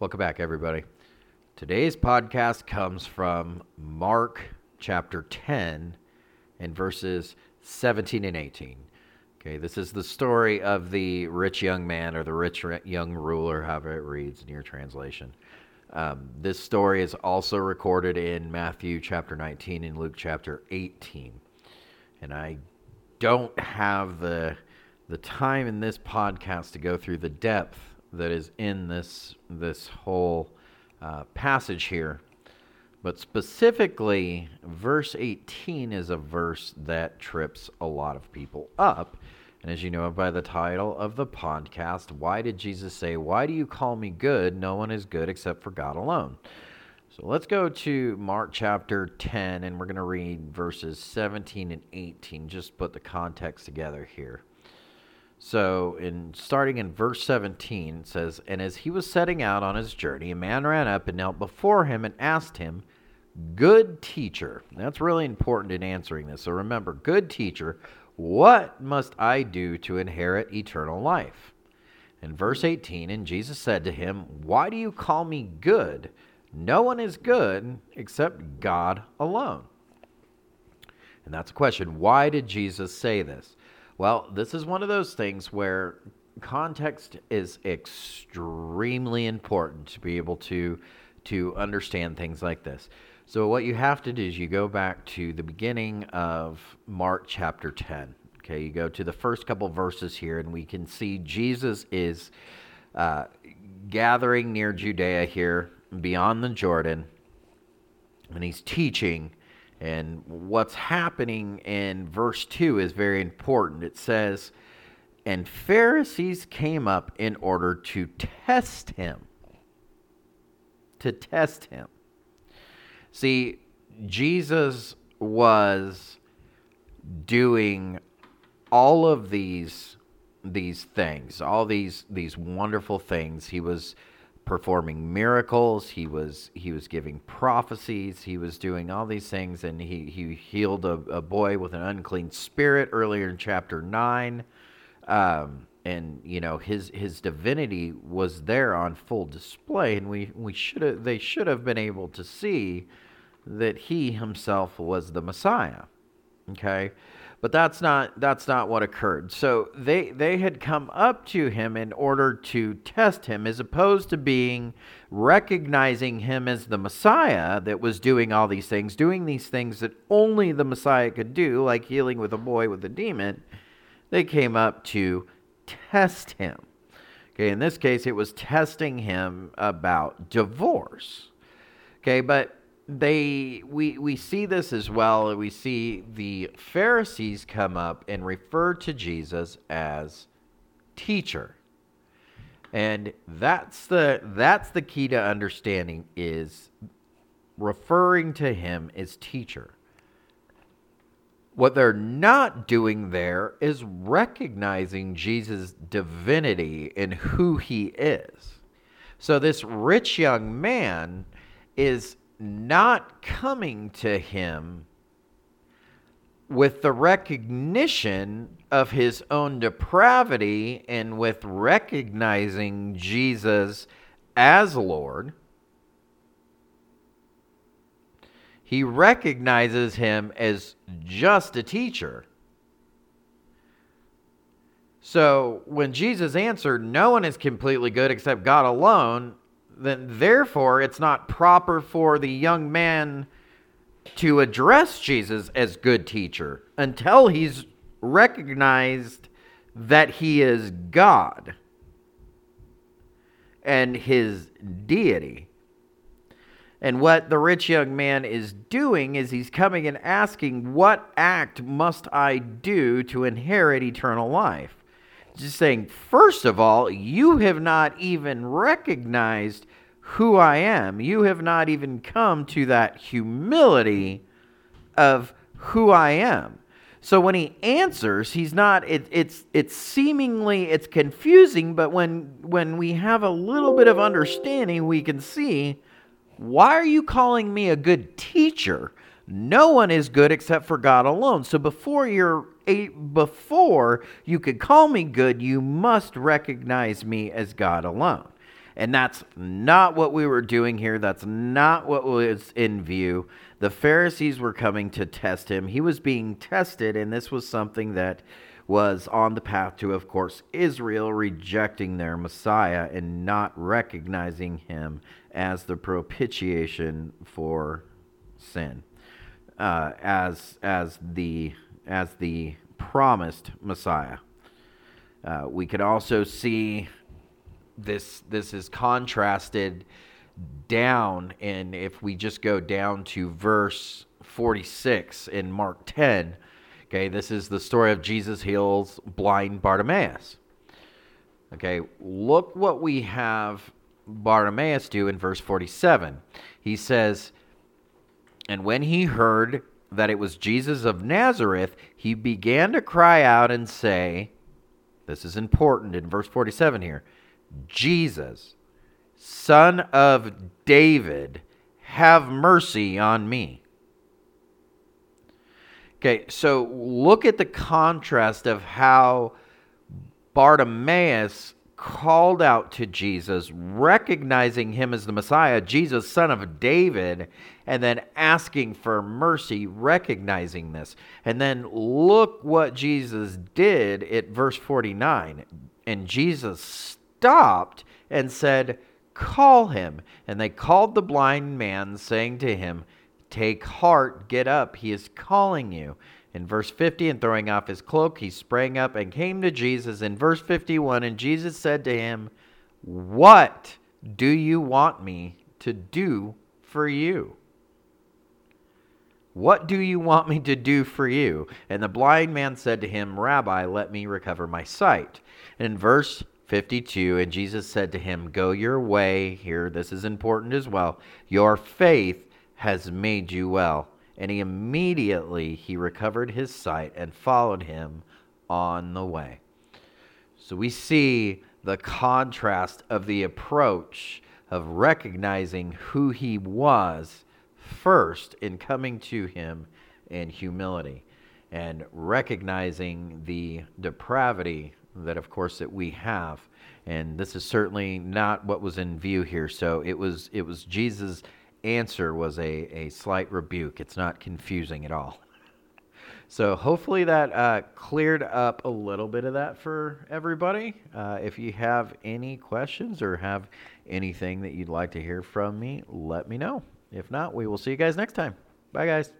Welcome back, everybody. Today's podcast comes from Mark chapter 10 and verses 17 and 18. Okay, this is the story of the rich young man or the rich young ruler, however it reads in your translation. Um, this story is also recorded in Matthew chapter 19 and Luke chapter 18. And I don't have the, the time in this podcast to go through the depth that is in this, this whole uh, passage here. But specifically, verse 18 is a verse that trips a lot of people up. And as you know by the title of the podcast, why did Jesus say, Why do you call me good? No one is good except for God alone. So let's go to Mark chapter 10, and we're going to read verses 17 and 18, just put the context together here. So, in starting in verse 17, it says, And as he was setting out on his journey, a man ran up and knelt before him and asked him, Good teacher. That's really important in answering this. So remember, good teacher, what must I do to inherit eternal life? In verse 18, and Jesus said to him, Why do you call me good? No one is good except God alone. And that's a question. Why did Jesus say this? Well, this is one of those things where context is extremely important to be able to to understand things like this. So what you have to do is you go back to the beginning of Mark chapter 10. Okay, you go to the first couple verses here, and we can see Jesus is uh, gathering near Judea here, beyond the Jordan, and he's teaching and what's happening in verse 2 is very important. It says, And Pharisees came up in order to test him. To test him. See, Jesus was doing all of these these things, all these these wonderful things. He was performing miracles. He was he was giving prophecies. He was doing all these things, and he he healed a, a boy with an unclean spirit earlier in chapter nine. Um, and you know his his divinity was there on full display, and we we should have they should have been able to see that he himself was the Messiah. Okay, but that's not that's not what occurred. So they they had come up to him in order to test him as opposed to being recognizing him as the Messiah that was doing all these things, doing these things that only the Messiah could do, like healing with a boy with a demon. They came up to test him. Okay, in this case it was testing him about divorce. Okay, but they we we see this as well. We see the Pharisees come up and refer to Jesus as teacher. And that's the that's the key to understanding is referring to him as teacher. What they're not doing there is recognizing Jesus' divinity and who he is. So this rich young man is not coming to him with the recognition of his own depravity and with recognizing Jesus as Lord, he recognizes him as just a teacher. So when Jesus answered, No one is completely good except God alone, then therefore it's not proper for the young man to address Jesus as good teacher until he's recognized that he is God and his deity. And what the rich young man is doing is he's coming and asking, What act must I do to inherit eternal life? Just saying, first of all, you have not even recognized who I am. You have not even come to that humility of who I am. So when he answers, he's not it, it's it's seemingly it's confusing, but when when we have a little bit of understanding, we can see why are you calling me a good teacher? No one is good except for God alone. So before you're before you could call me good, you must recognize me as God alone. And that's not what we were doing here. That's not what was in view. The Pharisees were coming to test him. He was being tested, and this was something that was on the path to, of course, Israel rejecting their Messiah and not recognizing him as the propitiation for sin, uh, as as the as the promised Messiah. Uh, we could also see this this is contrasted down and if we just go down to verse 46 in Mark 10 okay this is the story of Jesus heals blind Bartimaeus okay look what we have Bartimaeus do in verse 47 he says and when he heard that it was Jesus of Nazareth he began to cry out and say this is important in verse 47 here Jesus, son of David, have mercy on me. Okay, so look at the contrast of how Bartimaeus called out to Jesus, recognizing him as the Messiah, Jesus, son of David, and then asking for mercy, recognizing this. And then look what Jesus did at verse 49. And Jesus stopped and said, Call him. And they called the blind man, saying to him, Take heart, get up, he is calling you. In verse 50, and throwing off his cloak, he sprang up and came to Jesus. In verse 51, and Jesus said to him, What do you want me to do for you? What do you want me to do for you? And the blind man said to him, Rabbi, let me recover my sight. In verse 52 and Jesus said to him, Go your way. Here, this is important as well. Your faith has made you well. And he immediately he recovered his sight and followed him on the way. So we see the contrast of the approach of recognizing who he was first in coming to him in humility and recognizing the depravity that of course that we have and this is certainly not what was in view here so it was it was jesus answer was a, a slight rebuke. It's not confusing at all. So hopefully that uh, cleared up a little bit of that for everybody. Uh, if you have any questions or have anything that you'd like to hear from me let me know. If not we will see you guys next time. Bye guys